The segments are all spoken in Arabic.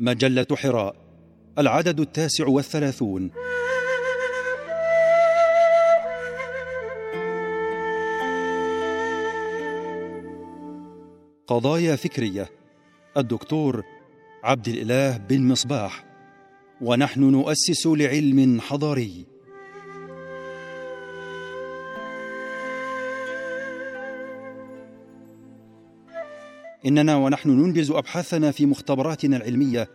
مجلة حراء العدد التاسع والثلاثون. قضايا فكرية الدكتور عبد الإله بن مصباح. ونحن نؤسس لعلم حضاري. إننا ونحن ننجز أبحاثنا في مختبراتنا العلمية.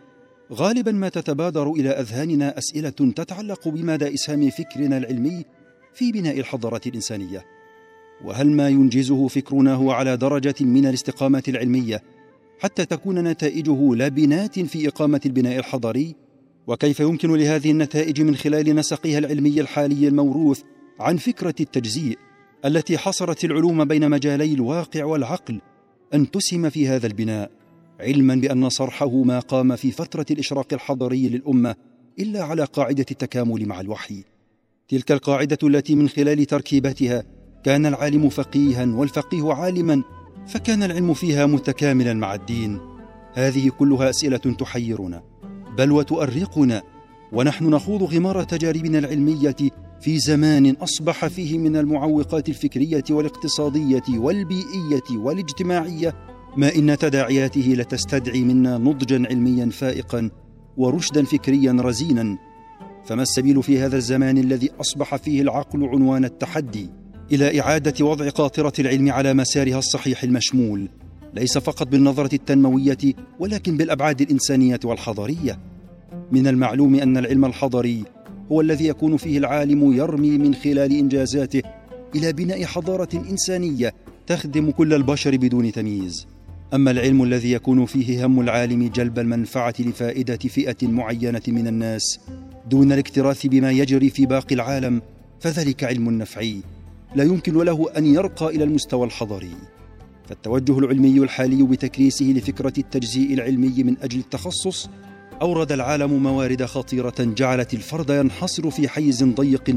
غالبا ما تتبادر إلى أذهاننا أسئلة تتعلق بمدى اسهام فكرنا العلمي في بناء الحضاره الإنسانية. وهل ما ينجزه فكرنا هو على درجة من الاستقامه العلمية؟ حتى تكون نتائجه لبنات في إقامة البناء الحضاري؟ وكيف يمكن لهذه النتائج من خلال نسقها العلمي الحالي الموروث عن فكرة التجزيء التي حصرت العلوم بين مجالي الواقع والعقل؟ أن تسهم في هذا البناء علما بأن صرحه ما قام في فترة الإشراق الحضاري للأمة إلا على قاعدة التكامل مع الوحي. تلك القاعدة التي من خلال تركيبتها كان العالم فقيها والفقيه عالما فكان العلم فيها متكاملا مع الدين. هذه كلها أسئلة تحيرنا بل وتؤرقنا ونحن نخوض غمار تجاربنا العلمية في زمان أصبح فيه من المعوقات الفكرية والاقتصادية والبيئية والاجتماعية ما إن تداعياته لتستدعي منا نضجا علميا فائقا ورشدا فكريا رزينا. فما السبيل في هذا الزمان الذي أصبح فيه العقل عنوان التحدي إلى إعادة وضع قاطرة العلم على مسارها الصحيح المشمول؟ ليس فقط بالنظرة التنموية ولكن بالأبعاد الإنسانية والحضارية. من المعلوم أن العلم الحضري هو الذي يكون فيه العالم يرمي من خلال إنجازاته إلى بناء حضارة إنسانية تخدم كل البشر بدون تمييز. أما العلم الذي يكون فيه هم العالم جلب المنفعة لفائدة فئة معينة من الناس دون الاكتراث بما يجري في باقي العالم فذلك علم نفعي لا يمكن له أن يرقى إلى المستوى الحضري فالتوجه العلمي الحالي بتكريسه لفكرة التجزيء العلمي من أجل التخصص أورد العالم موارد خطيرة جعلت الفرد ينحصر في حيز ضيق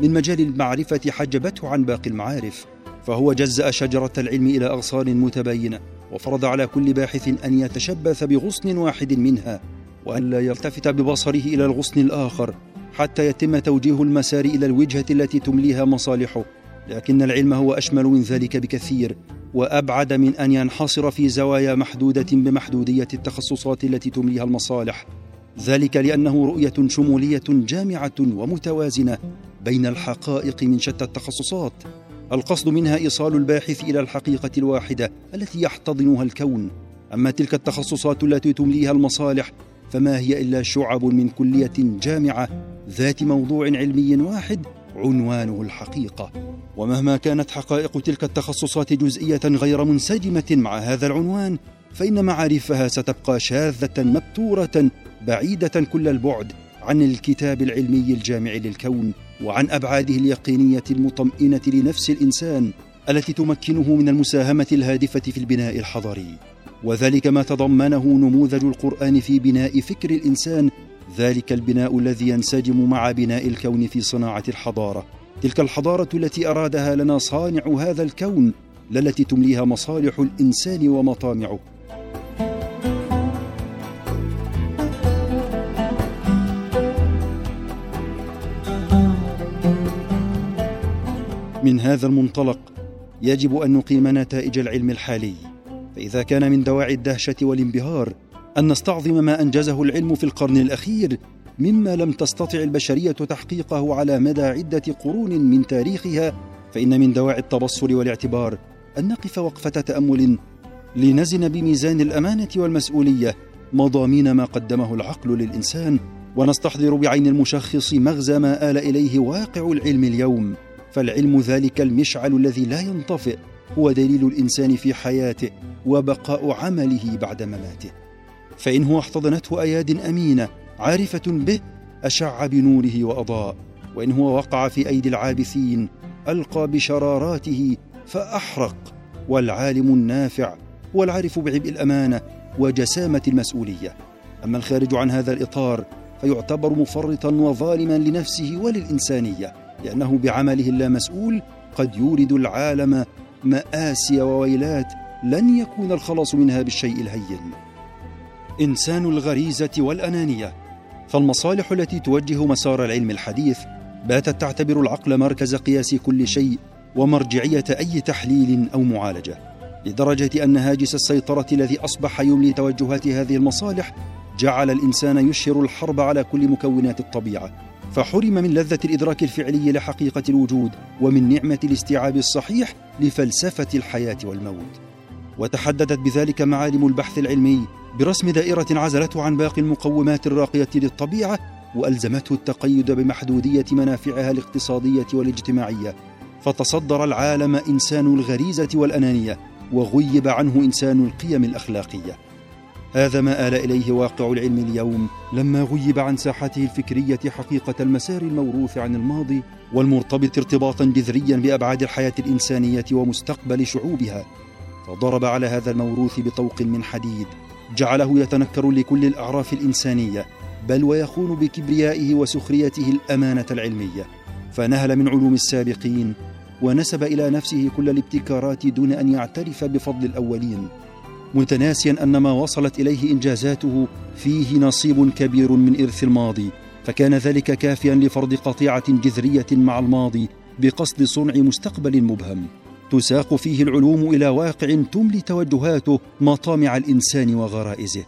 من مجال المعرفة حجبته عن باقي المعارف فهو جزأ شجرة العلم إلى أغصان متباينه وفرض على كل باحث أن يتشبث بغصن واحد منها وأن لا يلتفت ببصره إلى الغصن الآخر حتى يتم توجيه المسار إلى الوجهة التي تمليها مصالحه لكن العلم هو أشمل من ذلك بكثير. وأبعد من أن ينحصر في زوايا محدودة بمحدودية التخصصات التي تمليها المصالح. ذلك لأنه رؤية شمولية جامعة ومتوازنة بين الحقائق من شتى التخصصات. القصد منها إيصال الباحث إلى الحقيقة الواحدة التي يحتضنها الكون. أما تلك التخصصات التي تمليها المصالح فما هي إلا شعب من كلية جامعة ذات موضوع علمي واحد عنوانه الحقيقة. ومهما كانت حقائق تلك التخصصات جزئية غير منسجمة مع هذا العنوان فإن معارفها ستبقى شاذة مبتورة بعيدة كل البعد عن الكتاب العلمي الجامع للكون وعن أبعاده اليقينية المطمئنة لنفس الإنسان التي تمكنه من المساهمة الهادفة في البناء الحضاري. وذلك ما تضمنه نموذج القرآن في بناء فكر الإنسان ذلك البناء الذي ينسجم مع بناء الكون في صناعة الحضارة. تلك الحضارة التي أرادها لنا صانع هذا الكون التي تمليها مصالح الإنسان ومطامعه. من هذا المنطلق يجب أن نقيم نتائج العلم الحالي. فإذا كان من دواعي الدهشة والانبهار أن نستعظم ما أنجزه العلم في القرن الأخير مما لم تستطع البشرية تحقيقه على مدى عدة قرون من تاريخها فإن من دواعي التبصر والاعتبار أن نقف وقفة تأمل لنزن بميزان الأمانة والمسؤولية مضامين ما قدمه العقل للإنسان ونستحضر بعين المشخص مغزى ما آل إليه واقع العلم اليوم. فالعلم ذلك المشعل الذي لا ينطفئ هو دليل الإنسان في حياته وبقاء عمله بعد مماته. فان هو احتضنته أياد أمينة عارفة به أشع بنوره وأضاء وإن هو وقع في أيدي العابثين ألقى بشراراته فأحرق والعالم النافع هو العارف بعبء الأمانة وجسامة المسؤولية. أما الخارج عن هذا الإطار فيعتبر مفرطا وظالما لنفسه وللإنسانية لأنه بعمله اللامسؤول قد يورد العالم مآسي وويلات لن يكون الخلاص منها بالشيء الهين. إنسان الغريزة والأنانية فالمصالح التي توجه مسار العلم الحديث باتت تعتبر العقل مركز قياس كل شيء ومرجعية أي تحليل أو معالجة لدرجة أن هاجس السيطرة الذي أصبح يملي توجهات هذه المصالح جعل الإنسان يشهر الحرب على كل مكونات الطبيعة فحرم من لذة الإدراك الفعلي لحقيقة الوجود ومن نعمة الاستيعاب الصحيح لفلسفة الحياة والموت. وتحددت بذلك معالم البحث العلمي برسم دائرة عزلته عن باقي المقومات الراقية للطبيعة وألزمته التقيد بمحدودية منافعها الاقتصادية والاجتماعية. فتصدر العالم إنسان الغريزة والأنانية وغيب عنه إنسان القيم الأخلاقية. هذا ما آل إليه واقع العلم اليوم لما غيب عن ساحته الفكرية حقيقة المسار الموروث عن الماضي والمرتبط ارتباطا جذريا بأبعاد الحياة الإنسانية ومستقبل شعوبها. فضرب على هذا الموروث بطوق من حديد جعله يتنكر لكل الأعراف الإنسانية بل ويخون بكبريائه وسخريته الأمانة العلمية. فنهل من علوم السابقين ونسب إلى نفسه كل الابتكارات دون أن يعترف بفضل الأولين. متناسيا أن ما وصلت إليه إنجازاته فيه نصيب كبير من إرث الماضي فكان ذلك كافيا لفرض قطيعة جذرية مع الماضي بقصد صنع مستقبل مبهم. تساق فيه العلوم إلى واقع تملي توجهاته مطامع الإنسان وغرائزه.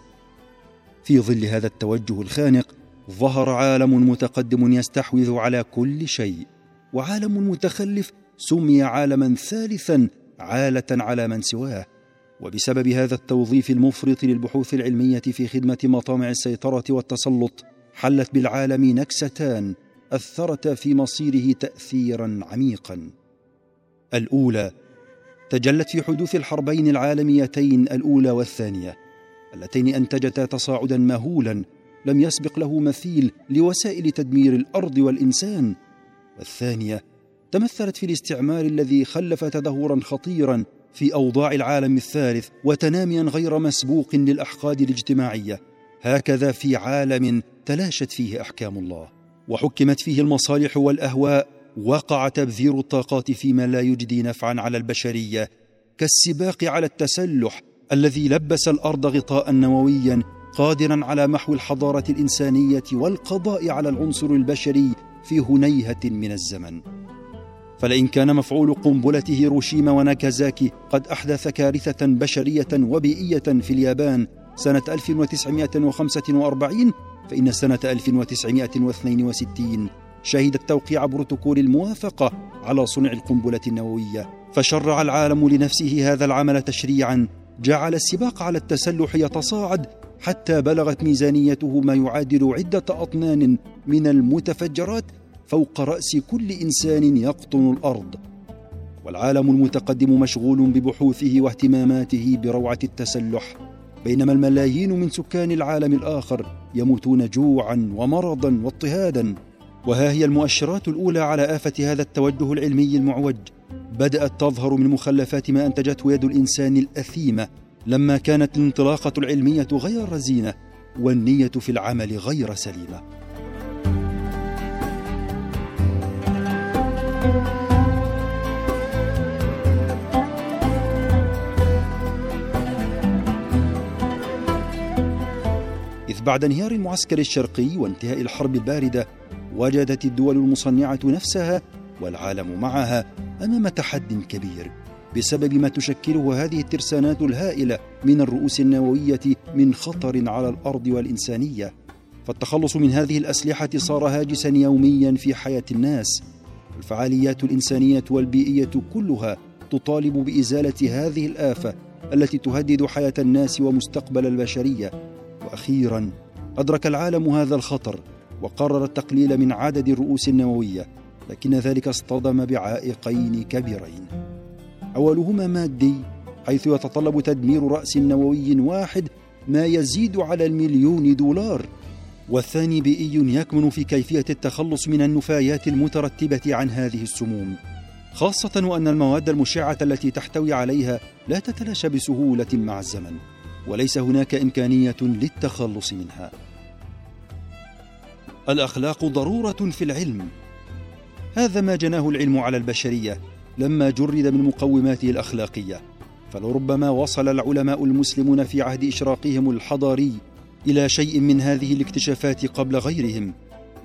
في ظل هذا التوجه الخانق ظهر عالم متقدم يستحوذ على كل شيء وعالم متخلف سمي عالما ثالثا عالة على من سواه. وبسبب هذا التوظيف المفرط للبحوث العلمية في خدمة مطامع السيطرة والتسلط حلت بالعالم نكستان اثرتا في مصيره تاثيرا عميقا. الأولى تجلت في حدوث الحربين العالميتين الأولى والثانية اللتين أنتجتا تصاعدا مهولا لم يسبق له مثيل لوسائل تدمير الأرض والإنسان. والثانية تمثلت في الاستعمار الذي خلف تدهورا خطيرا في أوضاع العالم الثالث وتناميا غير مسبوق للأحقاد الاجتماعية. هكذا في عالم تلاشت فيه أحكام الله وحكمت فيه المصالح والأهواء وقع تبذير الطاقات فيما لا يجدي نفعا على البشرية كالسباق على التسلح الذي لبس الأرض غطاء نوويا قادرا على محو الحضارة الإنسانية والقضاء على العنصر البشري في هنيهة من الزمن. فلئن كان مفعول قنبلة هيروشيما وناكازاكي قد أحدث كارثة بشرية وبيئية في اليابان سنة 1945 فإن سنة 1962 شهدت توقيع بروتوكول الموافقة على صنع القنبلة النووية. فشرع العالم لنفسه هذا العمل تشريعا. جعل السباق على التسلح يتصاعد حتى بلغت ميزانيته ما يعادل عدة أطنان من المتفجرات فوق رأس كل إنسان يقطن الأرض. والعالم المتقدم مشغول ببحوثه واهتماماته بروعة التسلح. بينما الملايين من سكان العالم الآخر يموتون جوعا ومرضا واضطهادا. وها هي المؤشرات الأولى على آفة هذا التوجه العلمي المعوج. بدأت تظهر من مخلفات ما أنتجته يد الإنسان الاثيمه لما كانت الانطلاقة العلمية غير رزينه والنية في العمل غير سليمة. إذ بعد انهيار المعسكر الشرقي وانتهاء الحرب الباردة وجدت الدول المصنعة نفسها والعالم معها أمام تحد كبير بسبب ما تشكله هذه الترسانات الهائلة من الرؤوس النووية من خطر على الأرض والإنسانية. فالتخلص من هذه الأسلحة صار هاجسا يوميا في حياة الناس. الفعاليات الإنسانية والبيئية كلها تطالب بإزالة هذه الآفة التي تهدد حياة الناس ومستقبل البشرية. وأخيرا أدرك العالم هذا الخطر وقرر التقليل من عدد الرؤوس النووية لكن ذلك اصطدم بعائقين كبيرين. أولهما مادي حيث يتطلب تدمير رأس نووي واحد ما يزيد على المليون دولار. والثاني بيئي يكمن في كيفية التخلص من النفايات المترتبة عن هذه السموم. خاصة وان المواد المشعة التي تحتوي عليها لا تتلاشى بسهولة مع الزمن وليس هناك إمكانية للتخلص منها. الأخلاق ضرورة في العلم. هذا ما جناه العلم على البشرية لما جرد من مقوماته الأخلاقية. فلربما وصل العلماء المسلمون في عهد إشراقهم الحضاري إلى شيء من هذه الاكتشافات قبل غيرهم.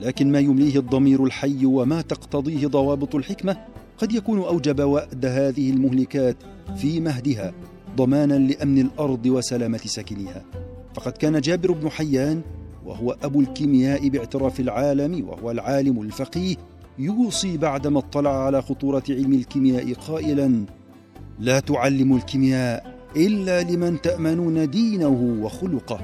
لكن ما يمليه الضمير الحي وما تقتضيه ضوابط الحكمة قد يكون أوجب وأد هذه المهلكات في مهدها ضمانا لأمن الأرض وسلامة ساكنيها. فقد كان جابر بن حيان وهو أبو الكيمياء باعتراف العالم وهو العالم الفقيه يوصي بعدما اطلع على خطورة علم الكيمياء قائلا لا تعلموا الكيمياء إلا لمن تأمنون دينه وخلقه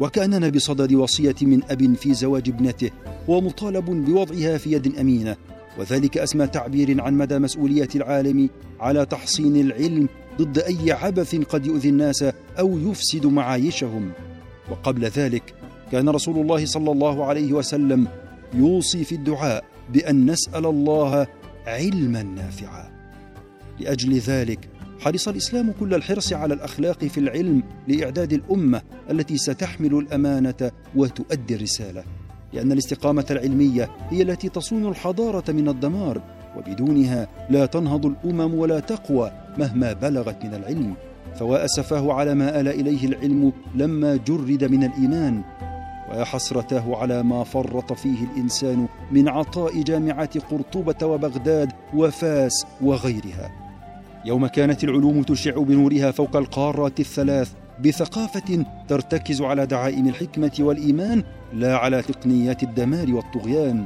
وكاننا بصدد وصية من أب في زواج ابنته ومطالب بوضعها في يد أمينة وذلك أسمى تعبير عن مدى مسؤولية العالم على تحصين العلم ضد أي عبث قد يؤذي الناس أو يفسد معايشهم وقبل ذلك كان رسول الله صلى الله عليه وسلم يوصي في الدعاء بأن نسأل الله علما نافعا. لأجل ذلك حرص الإسلام كل الحرص على الأخلاق في العلم لإعداد الأمة التي ستحمل الأمانة وتؤدي الرسالة لأن الاستقامة العلمية هي التي تصون الحضارة من الدمار وبدونها لا تنهض الأمم ولا تقوى مهما بلغت من العلم فوا اسفاه على ما آل إليه العلم لما جرد من الإيمان ويا حسرته على ما فرط فيه الإنسان من عطاء جامعات قرطبة وبغداد وفاس وغيرها. يوم كانت العلوم تشع بنورها فوق القارات الثلاث بثقافة ترتكز على دعائم الحكمة والإيمان لا على تقنيات الدمار والطغيان.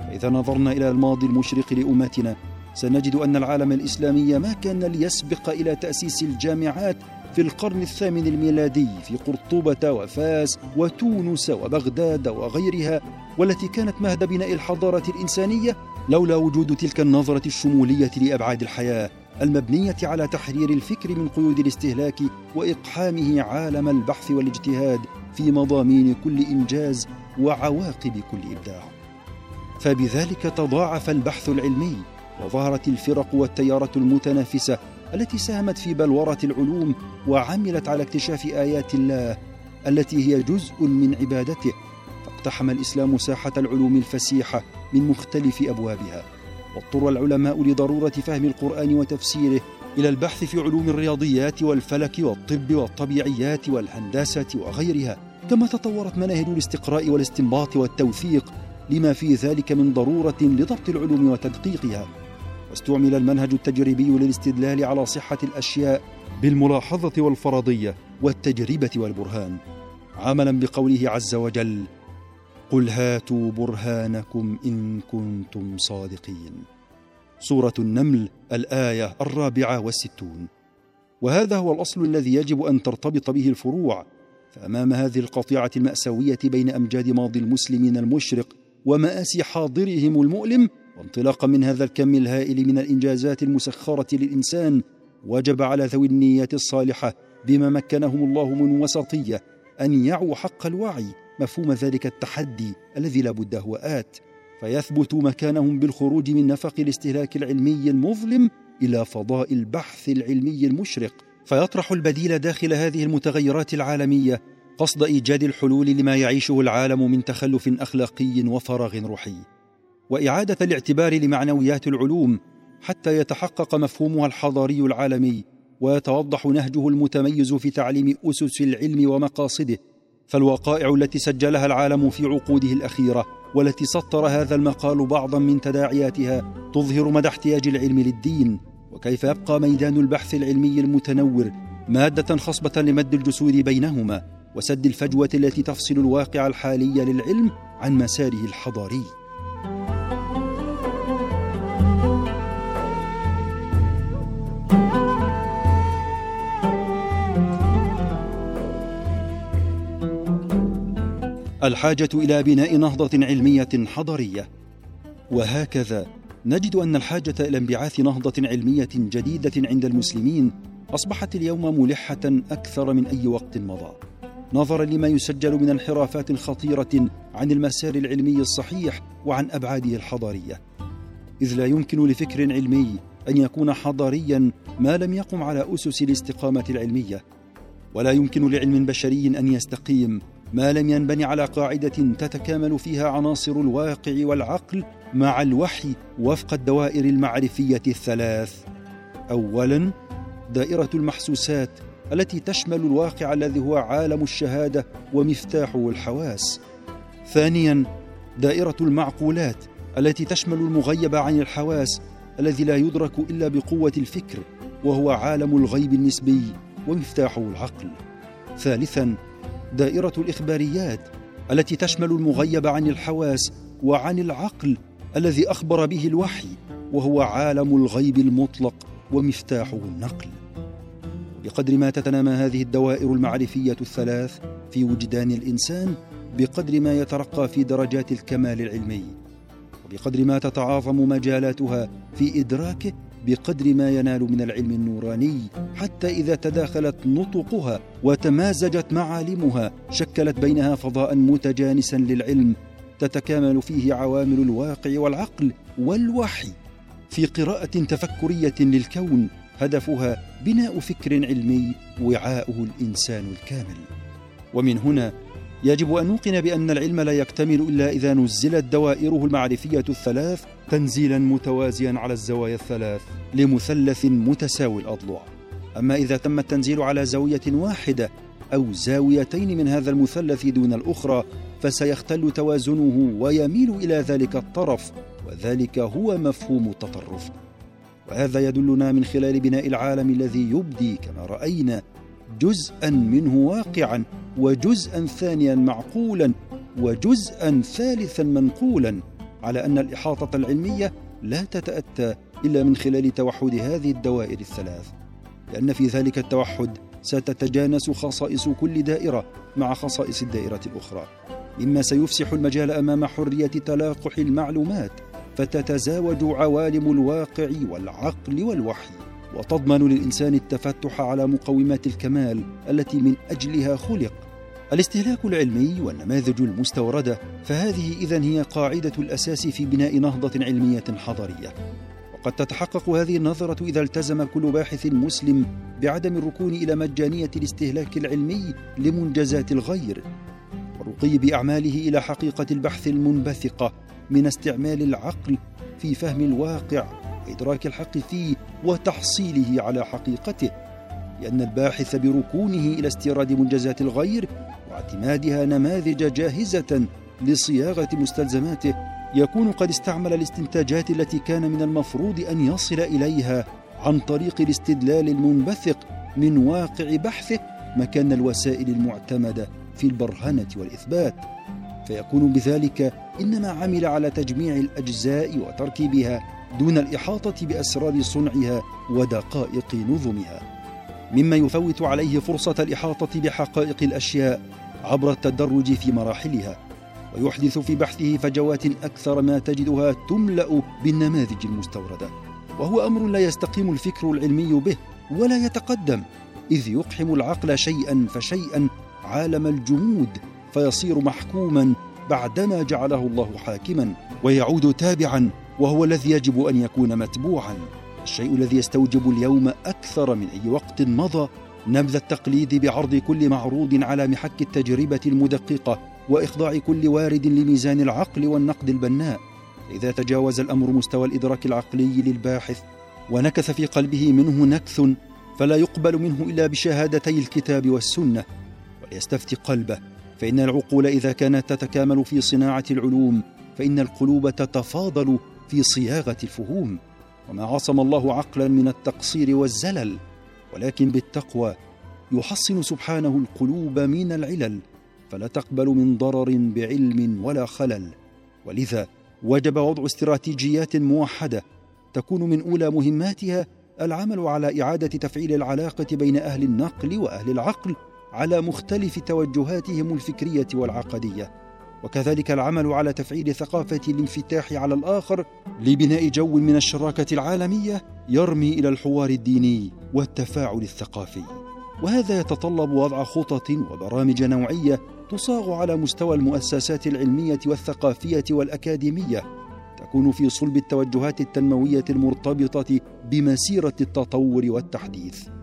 فإذا نظرنا إلى الماضي المشرق لأمتنا سنجد أن العالم الإسلامي ما كان ليسبق إلى تأسيس الجامعات في القرن الثامن الميلادي في قرطبه وفاس وتونس وبغداد وغيرها والتي كانت مهد بناء الحضارة الإنسانية لولا وجود تلك النظرة الشمولية لأبعاد الحياة المبنية على تحرير الفكر من قيود الاستهلاك وإقحامه عالم البحث والاجتهاد في مضامين كل إنجاز وعواقب كل إبداع. فبذلك تضاعف البحث العلمي وظهرت الفرق والتيارات المتنافسة التي ساهمت في بلورة العلوم وعملت على اكتشاف آيات الله التي هي جزء من عبادته فاقتحم الإسلام ساحة العلوم الفسيحة من مختلف أبوابها واضطر العلماء لضرورة فهم القرآن وتفسيره إلى البحث في علوم الرياضيات والفلك والطب والطبيعيات والهندسة وغيرها كما تطورت مناهج الاستقراء والاستنباط والتوثيق لما في ذلك من ضرورة لضبط العلوم وتدقيقها. واستعمل المنهج التجريبي للاستدلال على صحة الأشياء بالملاحظة والفرضية والتجربة والبرهان عملا بقوله عز وجل قل هاتوا برهانكم إن كنتم صادقين سورة النمل الآية الرابعة والستون. وهذا هو الأصل الذي يجب أن ترتبط به الفروع فأمام هذه القطيعة المأساوية بين أمجاد ماضي المسلمين المشرق ومآسي حاضرهم المؤلم وانطلاقا من هذا الكم الهائل من الإنجازات المسخرة للإنسان وجب على ذوي النيات الصالحة بما مكنهم الله من وسطية أن يعوا حق الوعي مفهوم ذلك التحدي الذي لا بد هو آت. فيثبتوا مكانهم بالخروج من نفق الاستهلاك العلمي المظلم إلى فضاء البحث العلمي المشرق. فيطرح البديل داخل هذه المتغيرات العالمية قصد إيجاد الحلول لما يعيشه العالم من تخلف أخلاقي وفراغ روحي. وإعادة الاعتبار لمعنويات العلوم حتى يتحقق مفهومها الحضاري العالمي ويتوضح نهجه المتميز في تعليم أسس العلم ومقاصده فالوقائع التي سجلها العالم في عقوده الأخيرة والتي سطر هذا المقال بعضا من تداعياتها تظهر مدى احتياج العلم للدين وكيف يبقى ميدان البحث العلمي المتنور مادة خصبة لمد الجسور بينهما وسد الفجوة التي تفصل الواقع الحالي للعلم عن مساره الحضاري. الحاجة إلى بناء نهضة علمية حضاريه وهكذا نجد أن الحاجة إلى انبعاث نهضة علمية جديدة عند المسلمين أصبحت اليوم ملحة أكثر من أي وقت مضى. نظرا لما يسجل من انحرافات خطيره عن المسار العلمي الصحيح وعن أبعاده الحضاريه إذ لا يمكن لفكر علمي أن يكون حضاريا ما لم يقم على أسس الاستقامة العلمية ولا يمكن لعلم بشري أن يستقيم ما لم ينبني على قاعدة تتكامل فيها عناصر الواقع والعقل مع الوحي وفق الدوائر المعرفية الثلاث. اولا دائرة المحسوسات التي تشمل الواقع الذي هو عالم الشهادة ومفتاحه الحواس. ثانيا دائرة المعقولات التي تشمل المغيب عن الحواس الذي لا يدرك إلا بقوة الفكر وهو عالم الغيب النسبي ومفتاحه العقل. ثالثا دائرة الإخباريات التي تشمل المغيب عن الحواس وعن العقل الذي أخبر به الوحي وهو عالم الغيب المطلق ومفتاحه النقل. بقدر ما تتنامى هذه الدوائر المعرفية الثلاث في وجدان الإنسان بقدر ما يترقى في درجات الكمال العلمي. وبقدر ما تتعاظم مجالاتها في إدراكه بقدر ما ينال من العلم النوراني حتى إذا تداخلت نطقها وتمازجت معالمها شكلت بينها فضاء متجانسا للعلم تتكامل فيه عوامل الواقع والعقل والوحي. في قراءة تفكرية للكون هدفها بناء فكر علمي وعاؤه الإنسان الكامل. ومن هنا يجب أن نوقن بأن العلم لا يكتمل إلا إذا نزلت دوائره المعرفية الثلاث تنزيلا متوازيا على الزوايا الثلاث لمثلث متساوي الاضلوع أما إذا تم التنزيل على زاوية واحدة أو زاويتين من هذا المثلث دون الأخرى فسيختل توازنه ويميل إلى ذلك الطرف وذلك هو مفهوم التطرف. وهذا يدلنا من خلال بناء العالم الذي يبدي كما رأينا جزءا منه واقعا وجزءا ثانيا معقولا وجزءا ثالثا منقولا. على أن الإحاطة العلمية لا تتأتى إلا من خلال توحد هذه الدوائر الثلاث لأن في ذلك التوحد ستتجانس خصائص كل دائرة مع خصائص الدائرة الأخرى. مما سيفسح المجال أمام حرية تلاقح المعلومات فتتزاوج عوالم الواقع والعقل والوحي وتضمن للإنسان التفتح على مقومات الكمال التي من أجلها خلق. الاستهلاك العلمي والنماذج المستوردة فهذه اذا هي قاعدة الأساس في بناء نهضة علمية حضارية. وقد تتحقق هذه النظرة إذا التزم كل باحث مسلم بعدم الركون إلى مجانية الاستهلاك العلمي لمنجزات الغير والرقي بأعماله إلى حقيقة البحث المنبثقه من استعمال العقل في فهم الواقع وإدراك الحق فيه وتحصيله على حقيقته. لأن الباحث بركونه إلى استيراد منجزات الغير واعتمادها نماذج جاهزة لصياغة مستلزماته يكون قد استعمل الاستنتاجات التي كان من المفروض أن يصل إليها عن طريق الاستدلال المنبثق من واقع بحثه مكان الوسائل المعتمدة في البرهنة والإثبات. فيكون بذلك انما عمل على تجميع الأجزاء وتركيبها دون الإحاطة بأسرار صنعها ودقائق نظمها. مما يفوت عليه فرصة الإحاطة بحقائق الأشياء عبر التدرج في مراحلها ويحدث في بحثه فجوات أكثر ما تجدها تملأ بالنماذج المستوردة. وهو أمر لا يستقيم الفكر العلمي به ولا يتقدم إذ يقحم العقل شيئا فشيئا عالم الجمود فيصير محكوما بعدما جعله الله حاكما ويعود تابعا وهو الذي يجب أن يكون متبوعا. الشيء الذي يستوجب اليوم أكثر من أي وقت مضى نبذ التقليد بعرض كل معروض على محك التجربة المدققة وإخضاع كل وارد لميزان العقل والنقد البناء. إذا تجاوز الأمر مستوى الإدراك العقلي للباحث ونكث في قلبه منه نكث فلا يقبل منه إلا بشهادتي الكتاب والسنة. وليستفتي قلبه فإن العقول إذا كانت تتكامل في صناعة العلوم فإن القلوب تتفاضل في صياغة الفهوم. وما عصم الله عقلا من التقصير والزلل ولكن بالتقوى يحصن سبحانه القلوب من العلل فلا تقبل من ضرر بعلم ولا خلل. ولذا وجب وضع استراتيجيات موحدة تكون من أولى مهماتها العمل على إعادة تفعيل العلاقة بين أهل النقل وأهل العقل على مختلف توجهاتهم الفكرية والعقدية. وكذلك العمل على تفعيل ثقافة الانفتاح على الآخر لبناء جو من الشراكة العالمية يرمي إلى الحوار الديني والتفاعل الثقافي. وهذا يتطلب وضع خطط وبرامج نوعية تصاغ على مستوى المؤسسات العلمية والثقافية والأكاديمية. تكون في صلب التوجهات التنموية المرتبطة بمسيرة التطور والتحديث.